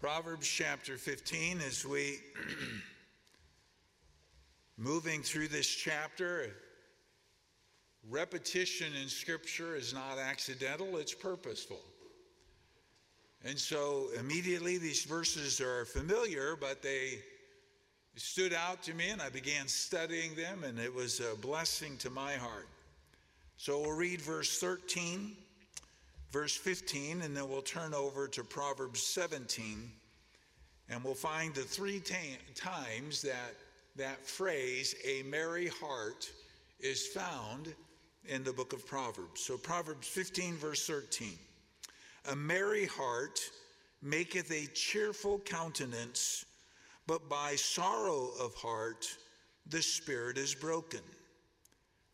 Proverbs chapter 15, as we moving through this chapter, repetition in Scripture is not accidental, it's purposeful. And so immediately these verses are familiar, but they stood out to me, and I began studying them, and it was a blessing to my heart. So we'll read verse 13 verse 15, and then we'll turn over to Proverbs 17, and we'll find the three times that that phrase, a merry heart, is found in the book of Proverbs. So, Proverbs 15, verse 13 A merry heart maketh a cheerful countenance, but by sorrow of heart the spirit is broken.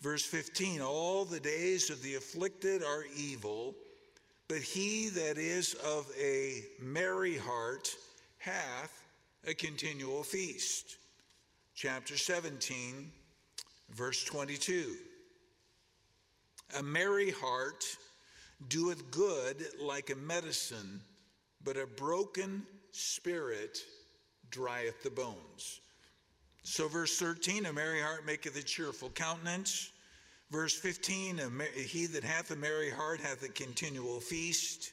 Verse 15 All the days of the afflicted are evil but he that is of a merry heart hath a continual feast. Chapter 17, verse 22. A merry heart doeth good like a medicine, but a broken spirit drieth the bones. So, verse 13, a merry heart maketh a cheerful countenance. Verse 15, he that hath a merry heart hath a continual feast.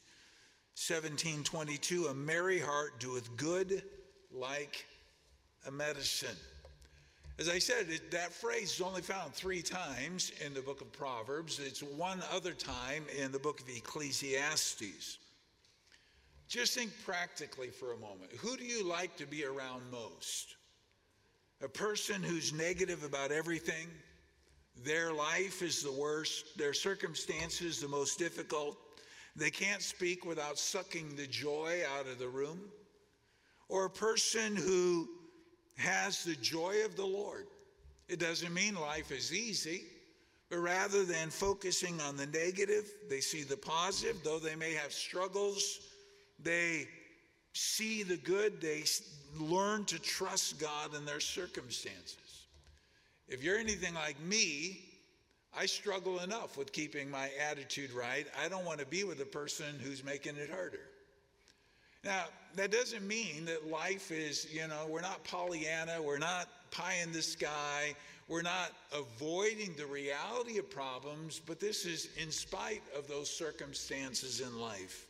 1722, a merry heart doeth good like a medicine. As I said, it, that phrase is only found three times in the book of Proverbs. It's one other time in the book of Ecclesiastes. Just think practically for a moment. Who do you like to be around most? A person who's negative about everything? Their life is the worst, their circumstances the most difficult. They can't speak without sucking the joy out of the room. Or a person who has the joy of the Lord. It doesn't mean life is easy, but rather than focusing on the negative, they see the positive. Though they may have struggles, they see the good, they learn to trust God in their circumstances. If you're anything like me, I struggle enough with keeping my attitude right. I don't want to be with a person who's making it harder. Now, that doesn't mean that life is, you know, we're not Pollyanna, we're not pie in the sky, we're not avoiding the reality of problems, but this is in spite of those circumstances in life.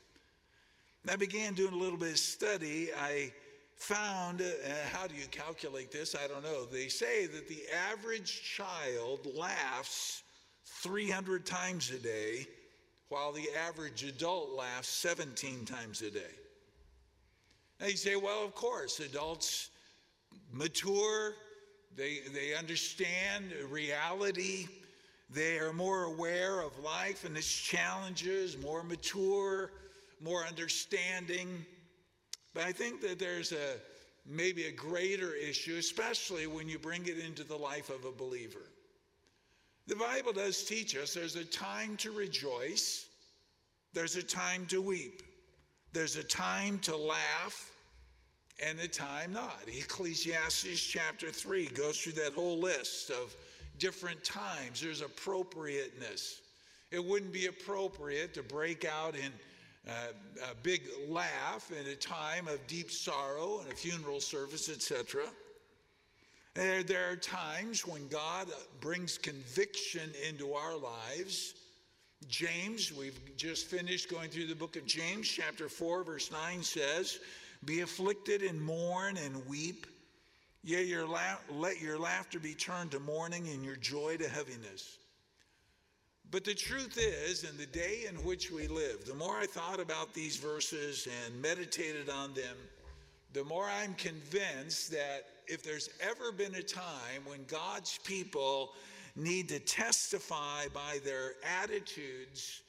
I began doing a little bit of study. I found, uh, how do you calculate this? I don't know. They say that the average child laughs 300 times a day, while the average adult laughs 17 times a day. Now you say, well, of course, adults mature, they, they understand reality, they are more aware of life and its challenges, more mature, more understanding. But I think that there's a maybe a greater issue, especially when you bring it into the life of a believer. The Bible does teach us there's a time to rejoice, there's a time to weep, there's a time to laugh, and a time not. Ecclesiastes chapter 3 goes through that whole list of different times. There's appropriateness. It wouldn't be appropriate to break out in uh, a big laugh in a time of deep sorrow and a funeral service, etc. There, there are times when God brings conviction into our lives. James, we've just finished going through the book of James, chapter 4, verse 9 says, Be afflicted and mourn and weep. Yea, your la- let your laughter be turned to mourning and your joy to heaviness. But the truth is, in the day in which we live, the more I thought about these verses and meditated on them, the more I'm convinced that if there's ever been a time when God's people need to testify by their attitudes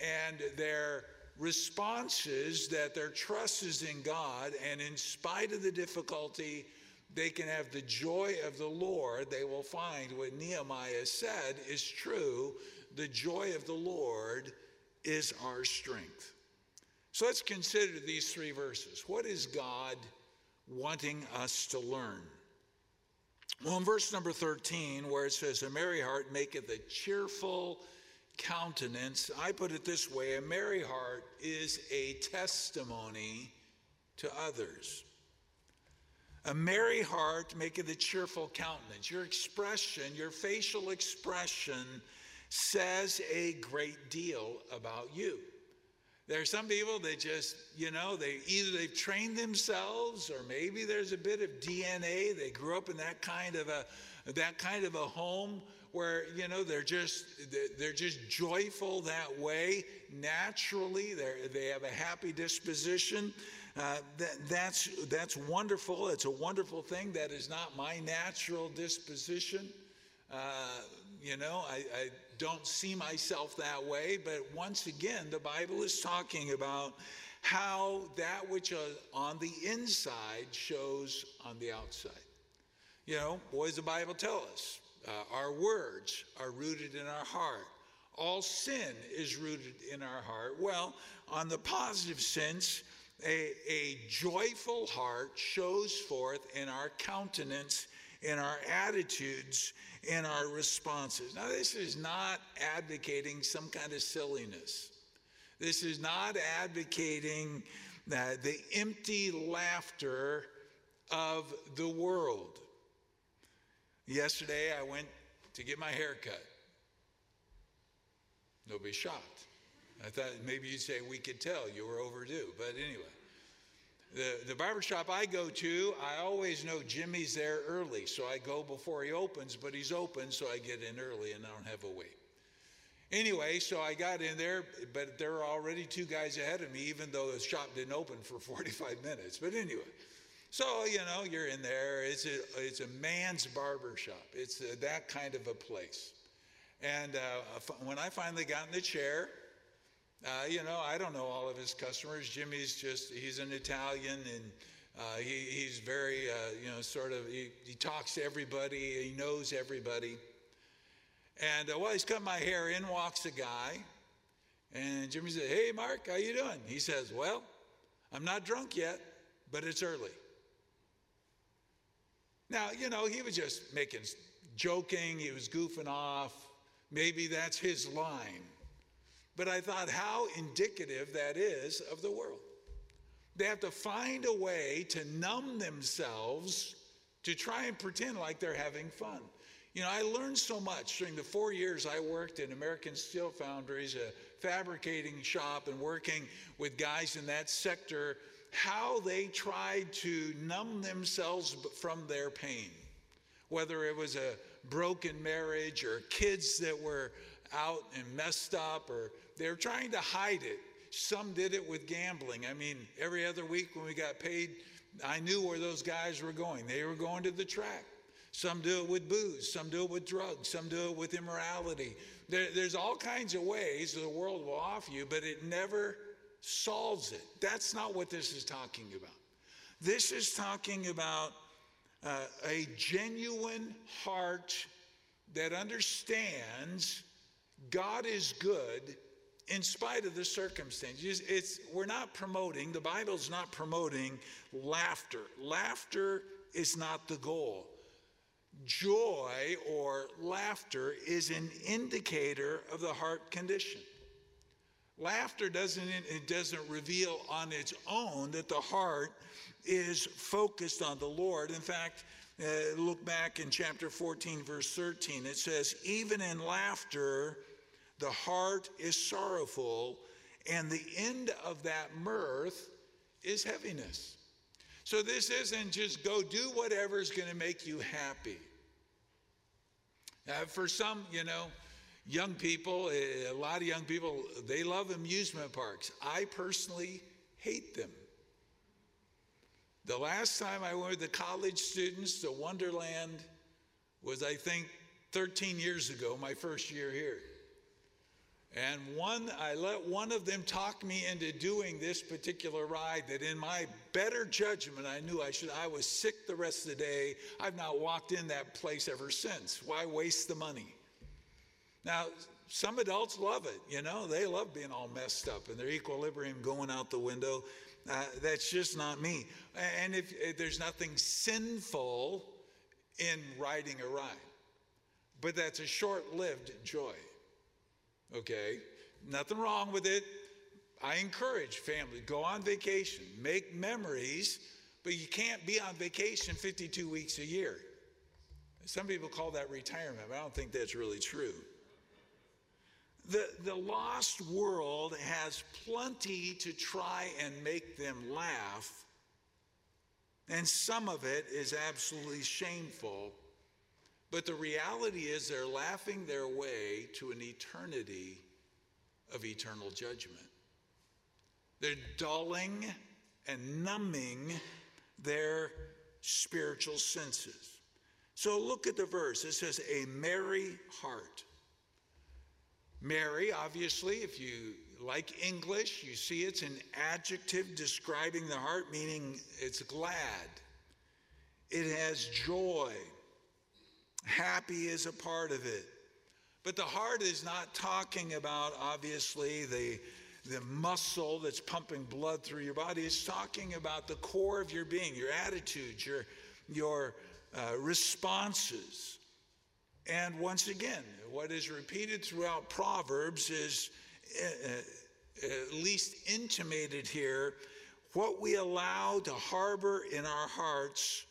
and their responses that their trust is in God, and in spite of the difficulty, they can have the joy of the Lord, they will find what Nehemiah said is true the joy of the Lord is our strength. So let's consider these three verses. What is God wanting us to learn? Well, in verse number 13, where it says, A merry heart maketh a cheerful countenance, I put it this way a merry heart is a testimony to others. A merry heart maketh a cheerful countenance. Your expression, your facial expression, says a great deal about you. There are some people that just, you know, they either they've trained themselves or maybe there's a bit of DNA. They grew up in that kind of a that kind of a home where you know they're just they're just joyful that way. Naturally they they have a happy disposition. Uh, that, that's that's wonderful. It's a wonderful thing. That is not my natural disposition. Uh, you know I, I don't see myself that way but once again the bible is talking about how that which is on the inside shows on the outside you know, what does the Bible tell us? Uh, our words are rooted in our heart. All sin is rooted in our heart. Well, on the positive sense, a, a joyful heart shows forth in our countenance, in our attitudes, in our responses. Now, this is not advocating some kind of silliness. This is not advocating uh, the empty laughter of the world. Yesterday, I went to get my hair cut. Nobody shocked. I thought maybe you'd say we could tell you were overdue. But anyway, the, the barber shop I go to, I always know Jimmy's there early. So I go before he opens, but he's open, so I get in early and I don't have a wait. Anyway, so I got in there, but there were already two guys ahead of me, even though the shop didn't open for 45 minutes. But anyway, so, you know, you're in there. It's a, it's a man's barber shop, it's a, that kind of a place. And uh, when I finally got in the chair, uh, you know, I don't know all of his customers. Jimmy's just, he's an Italian and uh, he, he's very, uh, you know, sort of, he, he, talks to everybody, he knows everybody. And uh, while he's cutting my hair, in walks a guy. And Jimmy says, Hey, Mark, how you doing? He says, Well, I'm not drunk yet, but it's early. Now, you know, he was just making, joking, he was goofing off. Maybe that's his line. But I thought how indicative that is of the world. They have to find a way to numb themselves to try and pretend like they're having fun. You know, I learned so much during the four years I worked in American Steel Foundries, a fabricating shop, and working with guys in that sector how they tried to numb themselves from their pain, whether it was a broken marriage or kids that were out and messed up, or they were trying to hide it. Some did it with gambling. I mean, every other week when we got paid, I knew where those guys were going. They were going to the track. Some do it with booze, some do it with drugs, some do it with immorality. There, there's all kinds of ways the world will offer you, but it never solves it. That's not what this is talking about. This is talking about uh, a genuine heart that understands God is good in spite of the circumstances. It's, we're not promoting, the Bible's not promoting laughter. Laughter is not the goal. Joy or laughter is an indicator of the heart condition. Laughter doesn't it doesn't reveal on its own that the heart is focused on the Lord. In fact, uh, look back in chapter 14 verse 13. It says, "Even in laughter the heart is sorrowful, and the end of that mirth is heaviness." So this isn't just go do whatever is going to make you happy. Uh, for some, you know, young people, a lot of young people, they love amusement parks. I personally hate them. The last time I went with the college students to Wonderland was, I think, 13 years ago, my first year here. And one, I let one of them talk me into doing this particular ride that in my better judgment, I knew I should. I was sick the rest of the day. I've not walked in that place ever since. Why waste the money? Now, some adults love it, you know, they love being all messed up and their equilibrium going out the window. Uh, that's just not me. And if, if there's nothing sinful in riding a ride, but that's a short lived joy. Okay? Nothing wrong with it. I encourage family go on vacation, make memories, but you can't be on vacation 52 weeks a year. Some people call that retirement, but I don't think that's really true. The, the lost world has plenty to try and make them laugh, and some of it is absolutely shameful. But the reality is, they're laughing their way to an eternity of eternal judgment. They're dulling and numbing their spiritual senses. So look at the verse. It says, a merry heart. Merry, obviously, if you like English, you see it's an adjective describing the heart, meaning it's glad. It has joy. Happy is a part of it. But the heart is not talking about, obviously, the, the muscle that's pumping blood through your body. It's talking about the core of your being, your attitudes, your, your uh, responses. And once again, what is repeated throughout Proverbs is uh, uh, at least intimated here what we allow to harbor in our hearts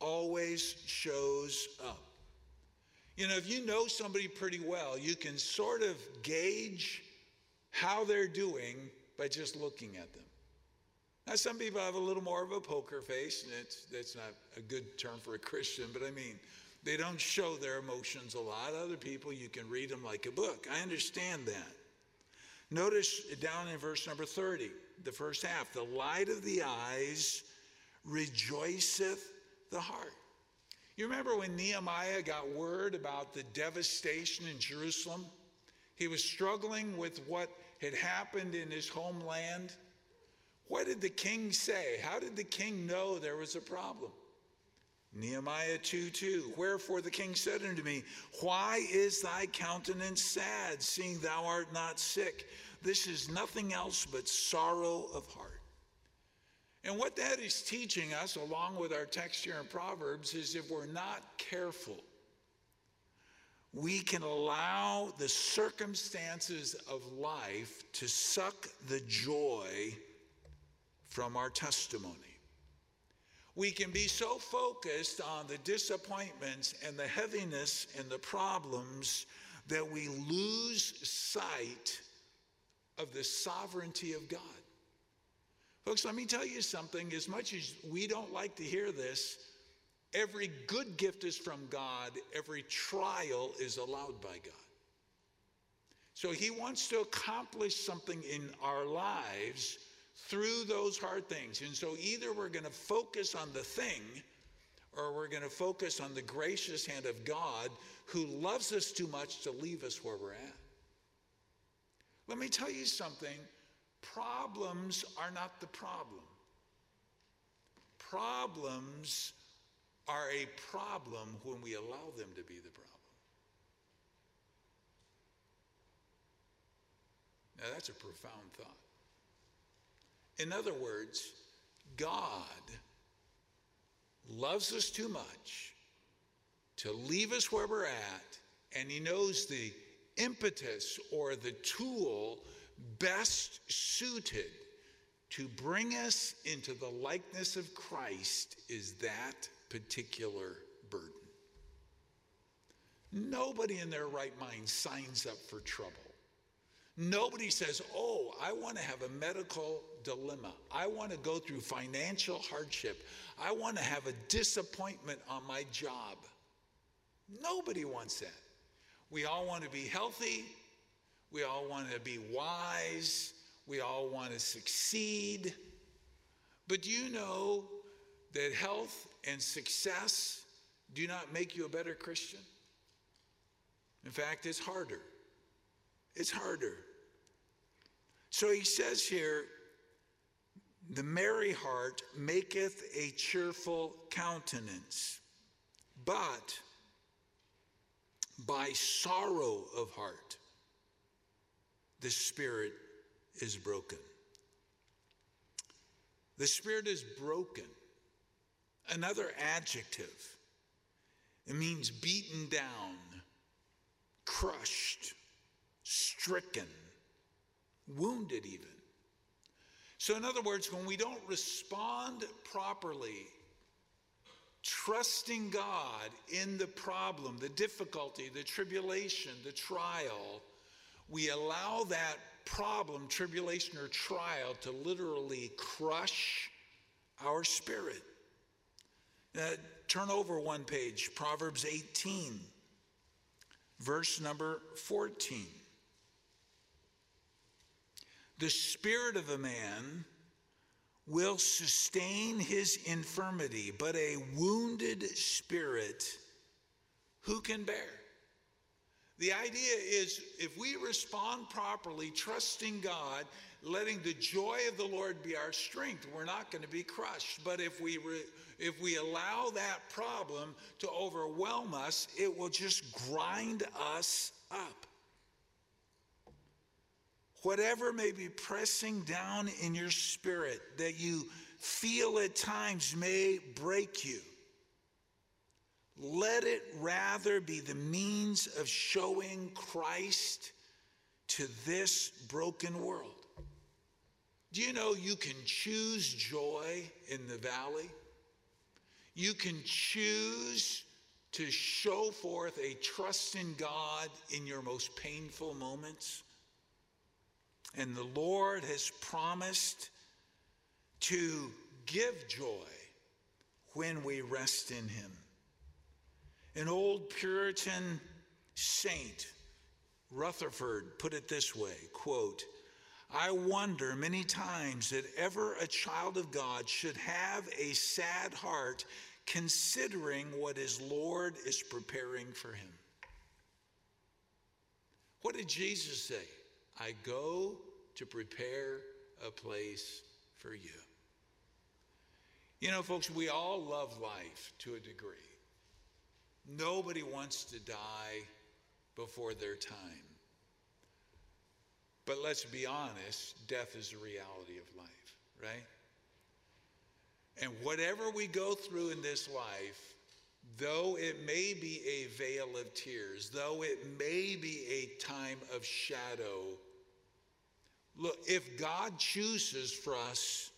always shows up. You know, if you know somebody pretty well, you can sort of gauge how they're doing by just looking at them. Now, some people have a little more of a poker face, and it's, that's not a good term for a Christian, but I mean, they don't show their emotions a lot. Other people, you can read them like a book. I understand that. Notice down in verse number 30, the first half, the light of the eyes rejoiceth the heart. You remember when Nehemiah got word about the devastation in Jerusalem? He was struggling with what had happened in his homeland. What did the king say? How did the king know there was a problem? Nehemiah 2 2. Wherefore the king said unto me, Why is thy countenance sad, seeing thou art not sick? This is nothing else but sorrow of heart. And what that is teaching us, along with our text here in Proverbs, is if we're not careful, we can allow the circumstances of life to suck the joy from our testimony. We can be so focused on the disappointments and the heaviness and the problems that we lose sight of the sovereignty of God. Folks, let me tell you something. As much as we don't like to hear this, every good gift is from God, every trial is allowed by God. So he wants to accomplish something in our lives through those hard things. And so either we're going to focus on the thing or we're going to focus on the gracious hand of God who loves us too much to leave us where we're at. Let me tell you something Problems are not the problem. Problems are a problem when we allow them to be the problem. Now, that's a profound thought. In other words, God loves us too much to leave us where we're at, and He knows the impetus or the tool best suited to bring us into the likeness of Christ is that particular burden. Nobody in their right mind signs up for trouble. Nobody says, Oh, I want to have a medical dilemma. I want to go through financial hardship. I want to have a disappointment on my job. Nobody wants that. We all want to be healthy. We all want to be wise. We all want to succeed. But do you know that health and success do not make you a better Christian? In fact, it's harder. It's harder. So he says here, the merry heart maketh a cheerful countenance, but by sorrow of heart the spirit is broken. The spirit is broken. Another adjective. It means beaten down, crushed, stricken, wounded, even. So, in other words, when we don't respond properly, trusting God in the problem, the difficulty, the tribulation, the trial, we allow that problem, tribulation, or trial to literally crush our spirit. Turn over one page, Proverbs 18, verse number 14. The spirit of a man will sustain his infirmity, but a wounded spirit who can bear? The idea is if we respond properly, trusting God, letting the joy of the Lord be our strength, we're not going to be crushed. But if we re, if we allow that problem to overwhelm us, it will just grind us up. Whatever may be pressing down in your spirit that you feel at times may break you let it rather be the means of showing Christ to this broken world. Do you know you can choose joy in the valley? You can choose to show forth a trust in God in your most painful moments. And the Lord has promised to give joy when we rest in Him. An old Puritan saint, Rutherford, put it this way quote, I wonder many times that ever a child of God should have a sad heart considering what his Lord is preparing for him. What did Jesus say? I go to prepare a place for you. You know, folks, we all love life to a degree. Nobody wants to die before their time. But let's be honest, death is a reality of life, right? And whatever we go through in this life, though it may be a vale of tears, though it may be a time of shadow, look, if God chooses for us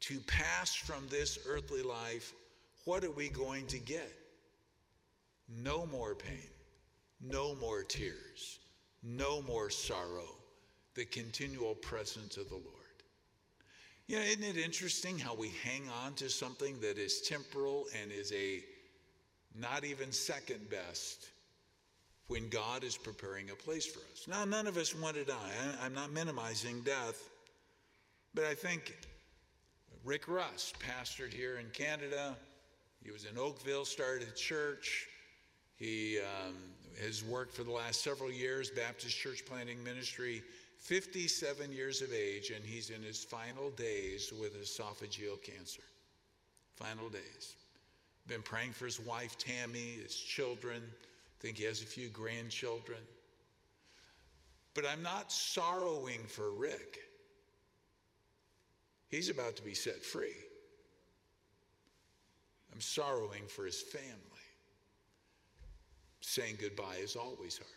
to pass from this earthly life, what are we going to get? No more pain, no more tears, no more sorrow, the continual presence of the Lord. You know, isn't it interesting how we hang on to something that is temporal and is a not even second best when God is preparing a place for us? Now, none of us want to die. I'm not minimizing death, but I think Rick Russ pastored here in Canada. He was in Oakville, started a church. He um, has worked for the last several years, Baptist church planting ministry, 57 years of age, and he's in his final days with esophageal cancer. Final days. Been praying for his wife, Tammy, his children. I think he has a few grandchildren. But I'm not sorrowing for Rick. He's about to be set free. I'm sorrowing for his family saying goodbye is always hard.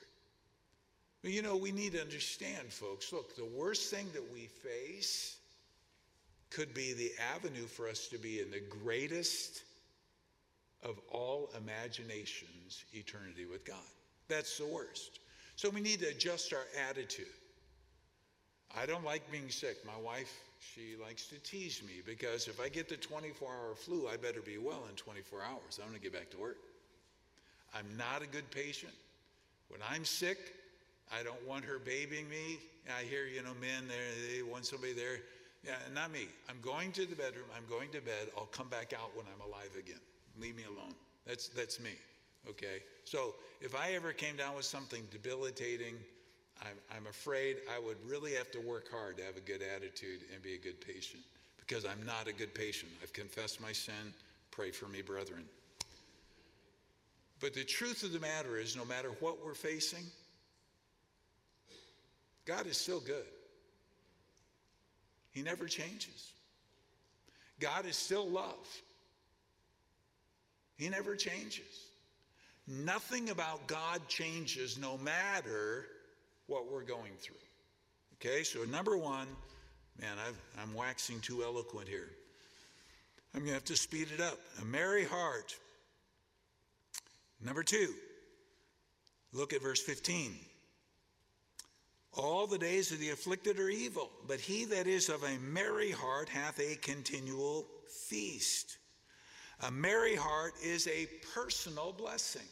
But you know, we need to understand, folks. Look, the worst thing that we face could be the avenue for us to be in the greatest of all imaginations eternity with God. That's the worst. So we need to adjust our attitude. I don't like being sick. My wife, she likes to tease me because if I get the 24 hour flu, I better be well in 24 hours. I'm going to get back to work. I'm not a good patient. When I'm sick, I don't want her babying me. I hear, you know, men they want somebody there. Yeah, not me. I'm going to the bedroom. I'm going to bed. I'll come back out when I'm alive again. Leave me alone. That's, that's me. Okay? So if I ever came down with something debilitating, I'm, I'm afraid I would really have to work hard to have a good attitude and be a good patient because I'm not a good patient. I've confessed my sin. Pray for me, brethren. But the truth of the matter is, no matter what we're facing, God is still good. He never changes. God is still love. He never changes. Nothing about God changes no matter what we're going through. Okay, so number one, Man, i am waxing too eloquent here. I'm going to have to speed it up. A merry heart. Number two, look at verse 15. All the days of the afflicted are evil, but he that is of a merry heart hath a continual feast. A merry heart is a personal blessing.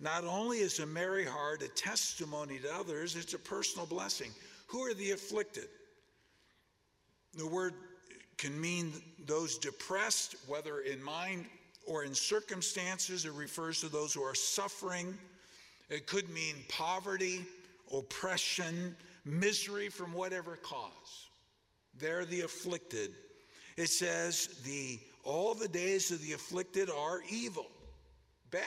Not only is a merry heart a testimony to others, it's a personal blessing. Who are the afflicted? The word can mean those depressed, whether in mind or in circumstances. It refers to those who are suffering. It could mean poverty, oppression, misery from whatever cause. They're the afflicted. It says the all the days of the afflicted are evil, bad.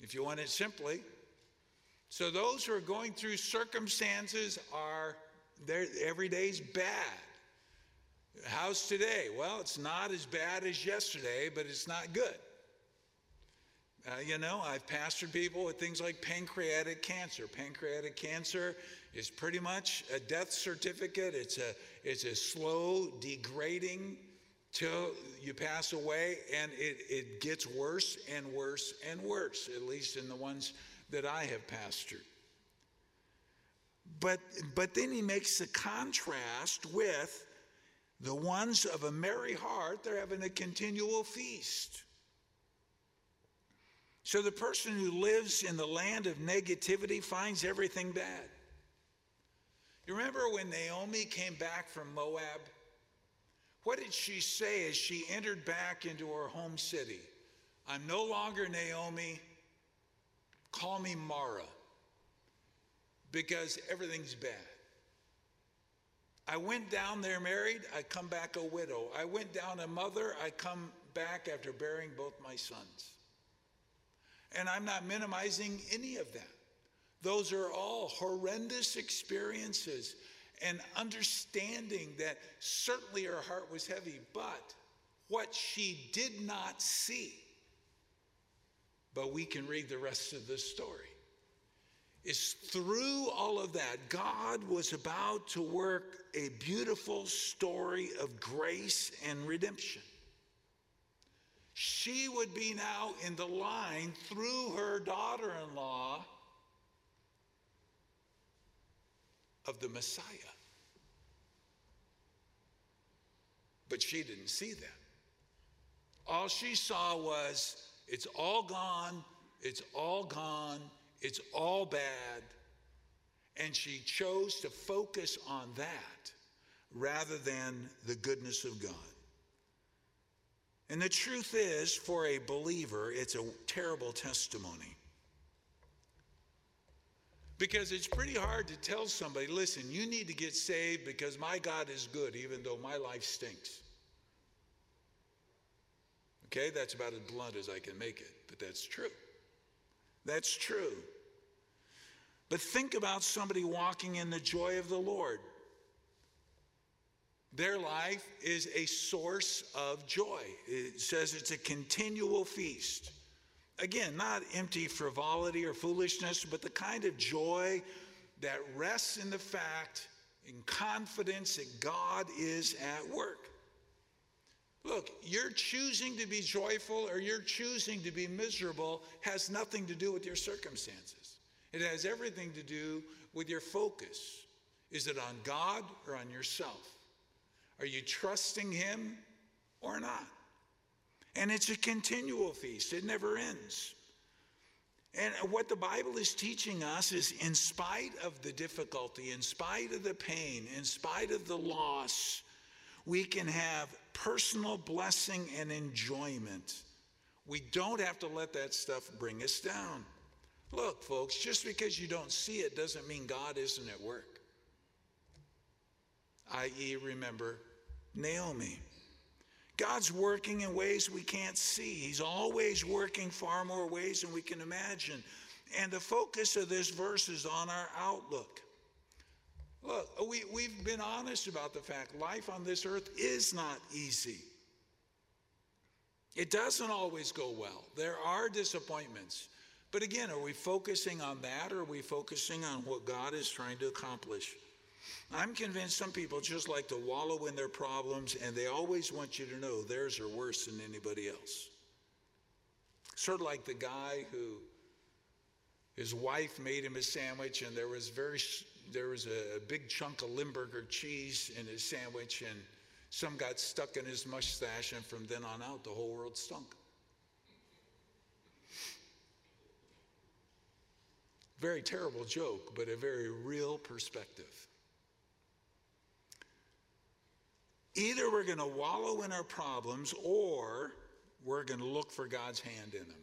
If you want it simply. So those who are going through circumstances are their every day's bad. How's today? Well, it's not as bad as yesterday, but it's not good. Uh, you know, I've pastored people with things like pancreatic cancer. Pancreatic cancer is pretty much a death certificate. It's a it's a slow degrading till you pass away, and it, it gets worse and worse and worse, at least in the ones that I have pastored. But but then he makes the contrast with the ones of a merry heart, they're having a continual feast. So the person who lives in the land of negativity finds everything bad. You remember when Naomi came back from Moab? What did she say as she entered back into her home city? I'm no longer Naomi. Call me Mara because everything's bad. I went down there married, I come back a widow. I went down a mother, I come back after bearing both my sons. And I'm not minimizing any of that. Those are all horrendous experiences and understanding that certainly her heart was heavy, but what she did not see, but we can read the rest of the story, is through all of that, God was about to work a beautiful story of grace and redemption she would be now in the line through her daughter in law of the Messiah. But she didn't see that. All she saw was it's all gone, it's all gone, it's all bad. And she chose to focus on that rather than the goodness of God. And the truth is, for a believer, it's a terrible testimony. Because it's pretty hard to tell somebody, listen, you need to get saved because my God is good, even though my life stinks. Okay, that's about as blunt as I can make it, but that's true. That's true. But think about somebody walking in the joy of the Lord. Their life is a source of joy. It says it's a continual feast. Again, not empty frivolity or foolishness, but the kind of joy that rests in the fact, in confidence that God is at work. Look, you're choosing to be joyful or you're choosing to be miserable has nothing to do with your circumstances. It has everything to do with your focus. Is it on God or on yourself? Are you trusting Him or not? And it's a continual feast, it never ends. And what the Bible is teaching us is in spite of the difficulty, in spite of the pain, in spite of the loss, we can have personal blessing and enjoyment. We don't have to let that stuff bring us down. Look, folks, just because you don't see it doesn't mean God isn't at work i.e., remember Naomi. God's working in ways we can't see. He's always working far more ways than we can imagine. And the focus of this verse is on our outlook. Look, we, we've been honest about the fact life on this earth is not easy. It doesn't always go well. There are disappointments. But again, are we focusing on that or are we focusing on what God is trying to accomplish? I'm convinced some people just like to wallow in their problems and they always want you to know theirs are worse than anybody else. Sort of like the guy who his wife made him a sandwich and there was very there was a big chunk of Limburger cheese in his sandwich and some got stuck in his mustache and from then on out the whole world stunk. Very terrible joke, but a very real perspective. Either we're going to wallow in our problems or we're going to look for God's hand in them.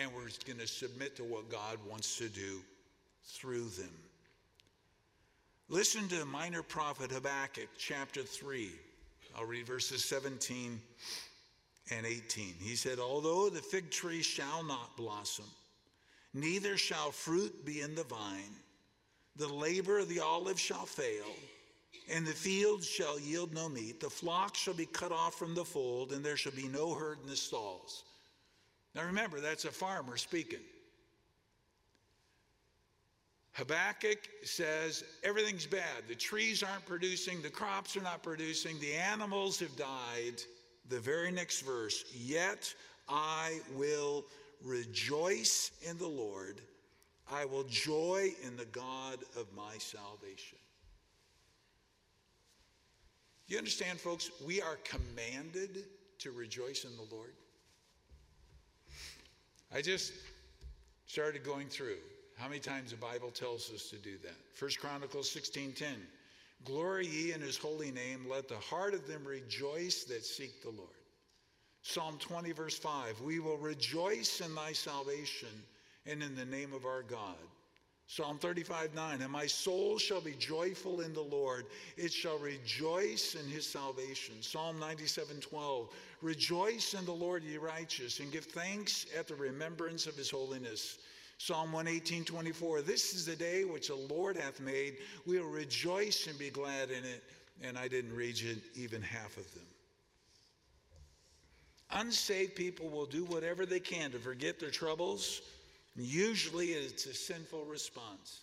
And we're going to submit to what God wants to do through them. Listen to minor prophet Habakkuk chapter 3. I'll read verses 17 and 18. He said, Although the fig tree shall not blossom, neither shall fruit be in the vine, the labor of the olive shall fail and the fields shall yield no meat. The flock shall be cut off from the fold, and there shall be no herd in the stalls. Now remember, that's a farmer speaking. Habakkuk says everything's bad. The trees aren't producing, the crops are not producing, the animals have died. The very next verse, yet I will rejoice in the Lord. I will joy in the God of my salvation. You understand, folks? We are commanded to rejoice in the Lord. I just started going through how many times the Bible tells us to do that. First Chronicles 16:10. Glory ye in his holy name, let the heart of them rejoice that seek the Lord. Psalm 20, verse 5. We will rejoice in thy salvation and in the name of our God. Psalm 35, 9, and my soul shall be joyful in the Lord. It shall rejoice in his salvation. Psalm 97, 12, rejoice in the Lord, ye righteous, and give thanks at the remembrance of his holiness. Psalm 118, 24, this is the day which the Lord hath made. We will rejoice and be glad in it. And I didn't read even half of them. Unsaved people will do whatever they can to forget their troubles and Usually it's a sinful response.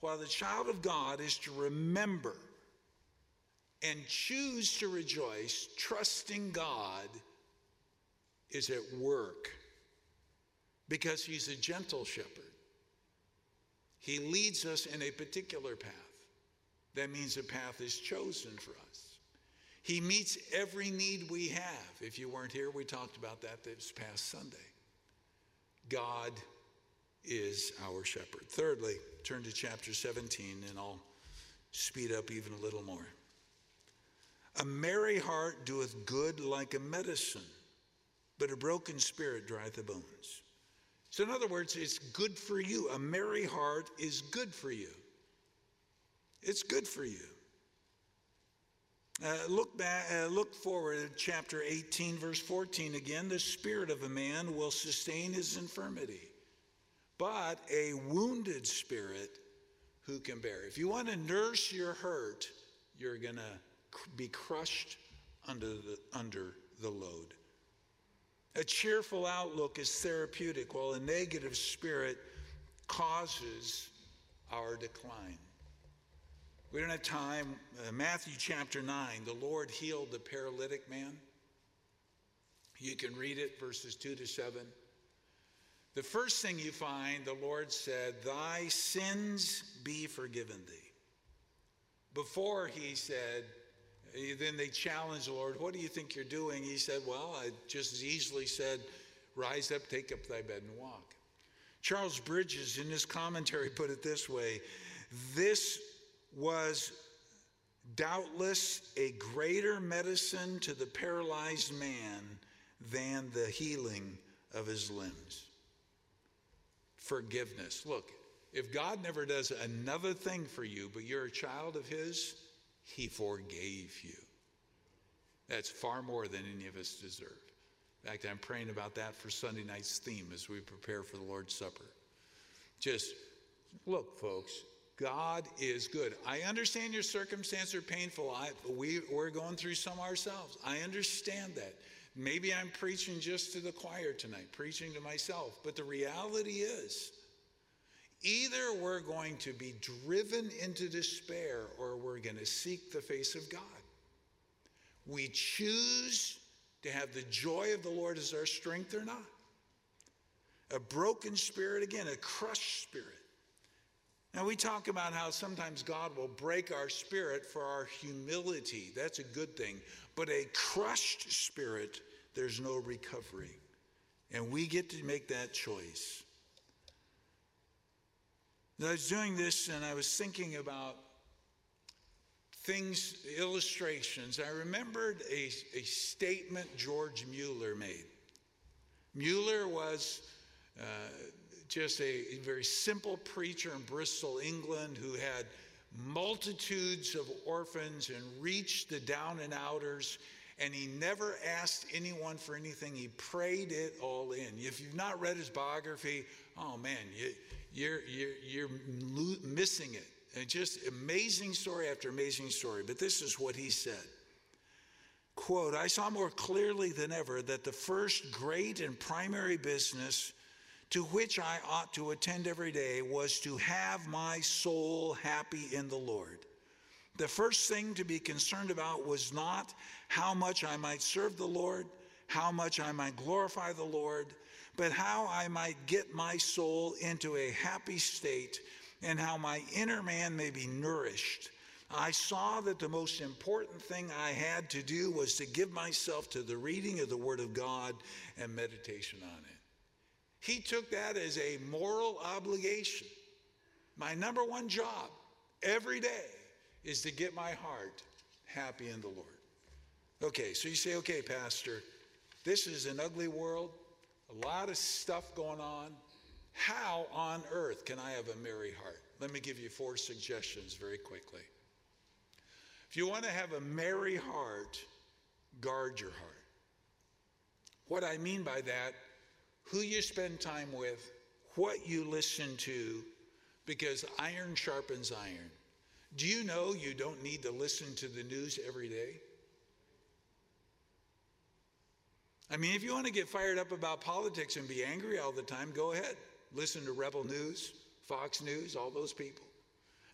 While the child of God is to remember and choose to rejoice, trusting God is at work because he's a gentle shepherd. He leads us in a particular path. That means a path is chosen for us. He meets every need we have. If you weren't here, we talked about that this past Sunday. God is our shepherd. Thirdly, turn to chapter 17, and I'll speed up even a little more. A merry heart doeth good like a medicine, but a broken spirit drieth the bones. So, in other words, it's good for you. A merry heart is good for you. It's good for you. Uh, look back, uh, look forward chapter 18, verse 14 again. The spirit of a man will sustain his infirmity, but a wounded spirit who can bear. If you want to nurse your hurt, you're going to be crushed under the, under the load. A cheerful outlook is therapeutic, while a negative spirit causes our decline. We don't have time. Uh, Matthew chapter 9, the Lord healed the paralytic man. You can read it, verses 2 to 7. The first thing you find, the Lord said, Thy sins be forgiven thee. Before he said, then they challenged the Lord, What do you think you're doing? He said, Well, I just as easily said, Rise up, take up thy bed, and walk. Charles Bridges, in his commentary, put it this way This was doubtless a greater medicine to the paralyzed man than the healing of his limbs. Forgiveness. Look, if God never does another thing for you, but you're a child of His, He forgave you. That's far more than any of us deserve. In fact, I'm praying about that for Sunday night's theme as we prepare for the Lord's Supper. Just look, folks, God is good. I understand your circumstances are painful. I, we, we're going through some ourselves. I understand that. Maybe I'm preaching just to the choir tonight, preaching to myself. But the reality is, Either we're going to be driven into despair or we're going to seek the face of God. We choose to have the joy of the Lord as our strength or not. A broken spirit, again, a crushed spirit. Now, we talk about how sometimes God will break our spirit for our humility. That's a good thing. But a crushed spirit, there's no recovery. And we get to make that choice. I was doing this and I was thinking about things, illustrations. I remembered a, a statement George Mueller made. Mueller was uh, just a, very simple preacher in Bristol, England, who had multitudes of orphans and reached the down and outers. And he never asked anyone for anything. He prayed it all in. If you've not read his biography, oh man, you, you're, you're, you're missing it. And just amazing story after amazing story. But this is what he said. Quote, I saw more clearly than ever that the first great and primary business to which I ought to attend every day was to have my soul happy in the Lord. The first thing to be concerned about was not how much I might serve the Lord, how much I might glorify the Lord, but how I might get my soul into a happy state and how my inner man may be nourished. I saw that the most important thing I had to do was to give myself to the reading of the Word of God and meditation on it. He took that as a moral obligation. My number one job every day is to get my heart happy in the Lord. Okay, so you say, okay, Pastor, this is an ugly world, a lot of stuff going on. How on earth can I have a merry heart? Let me give you four suggestions very quickly. If you want to have a merry heart, guard your heart. What I mean by that who you spend time with, what you listen to, because iron sharpens iron. Do you know you don't need to listen to the news every day? I mean, if you want to get fired up about politics and be angry all the time, go ahead. Listen to Rebel News, Fox News, all those people.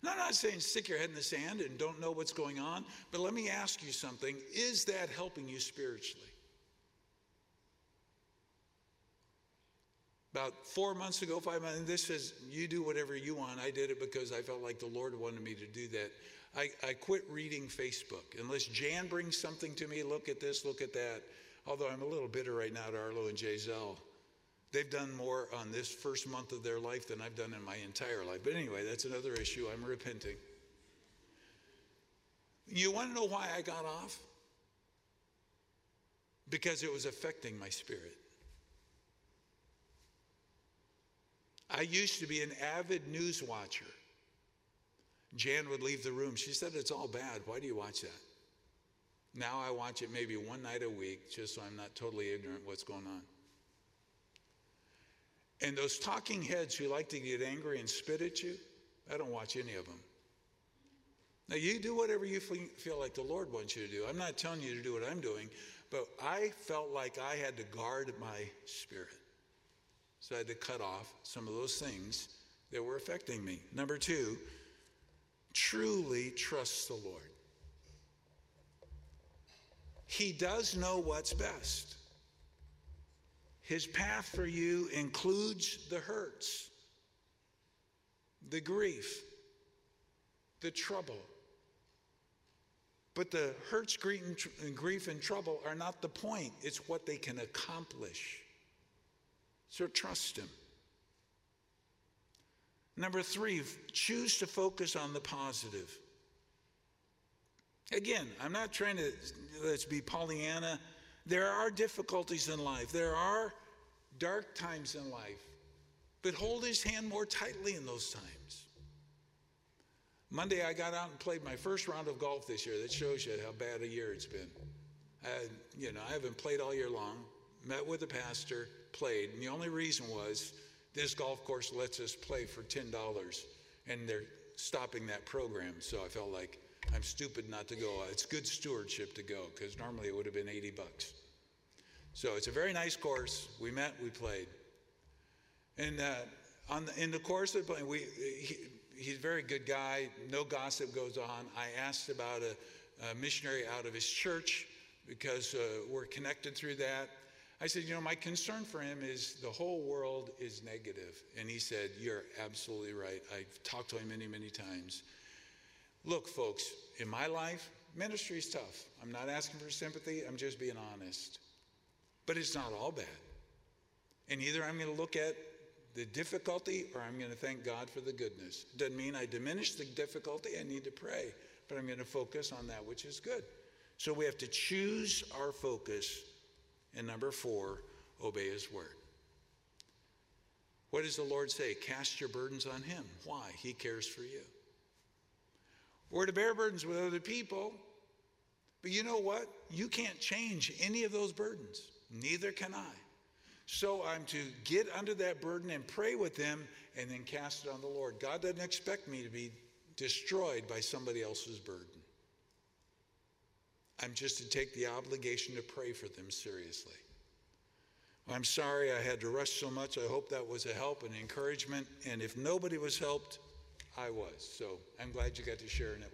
And I'm not saying stick your head in the sand and don't know what's going on, but let me ask you something. Is that helping you spiritually? About four months ago, five months, and this says, you do whatever you want. I did it because I felt like the Lord wanted me to do that. I, I quit reading Facebook. Unless Jan brings something to me, look at this, look at that. Although I'm a little bitter right now to Arlo and Giselle. They've done more on this first month of their life than I've done in my entire life. But anyway, that's another issue. I'm repenting. You want to know why I got off? Because it was affecting my spirit. I used to be an avid news watcher. Jan would leave the room. She said, It's all bad. Why do you watch that? Now I watch it maybe one night a week just so I'm not totally ignorant what's going on. And those talking heads who like to get angry and spit at you, I don't watch any of them. Now, you do whatever you feel like the Lord wants you to do. I'm not telling you to do what I'm doing, but I felt like I had to guard my spirit. So I had to cut off some of those things that were affecting me. Number two, truly trust the Lord. He does know what's best. His path for you includes the hurts, the grief, the trouble. But the hurts, grief, and trouble are not the point, it's what they can accomplish. So trust Him. Number three, choose to focus on the positive. Again, I'm not trying to let's be Pollyanna. There are difficulties in life. There are dark times in life. But hold his hand more tightly in those times. Monday, I got out and played my first round of golf this year. That shows you how bad a year it's been. I, you know, I haven't played all year long. Met with the pastor, played. And the only reason was this golf course lets us play for $10, and they're stopping that program. So I felt like I'm stupid not to go. It's good stewardship to go because normally it would have been 80 bucks. So it's a very nice course. We met, we played. And uh, on the, in the course of playing, we, he, he's a very good guy. No gossip goes on. I asked about a, a missionary out of his church because uh, we're connected through that. I said, you know, my concern for him is the whole world is negative. And he said, you're absolutely right. I've talked to him many, many times. Look, folks, in my life, ministry is tough. I'm not asking for sympathy, I'm just being honest. But it's not all bad. And either I'm going to look at the difficulty or I'm going to thank God for the goodness. Doesn't mean I diminish the difficulty, I need to pray, but I'm going to focus on that which is good. So we have to choose our focus. And number four, obey his word. What does the Lord say? Cast your burdens on him. Why? He cares for you. We're to bear burdens with other people, but you know what? You can't change any of those burdens. Neither can I. So I'm to get under that burden and pray with them and then cast it on the Lord. God doesn't expect me to be destroyed by somebody else's burden. I'm just to take the obligation to pray for them seriously. I'm sorry I had to rush so much. I hope that was a help and encouragement. And if nobody was helped, I was. So I'm glad you got to share in it.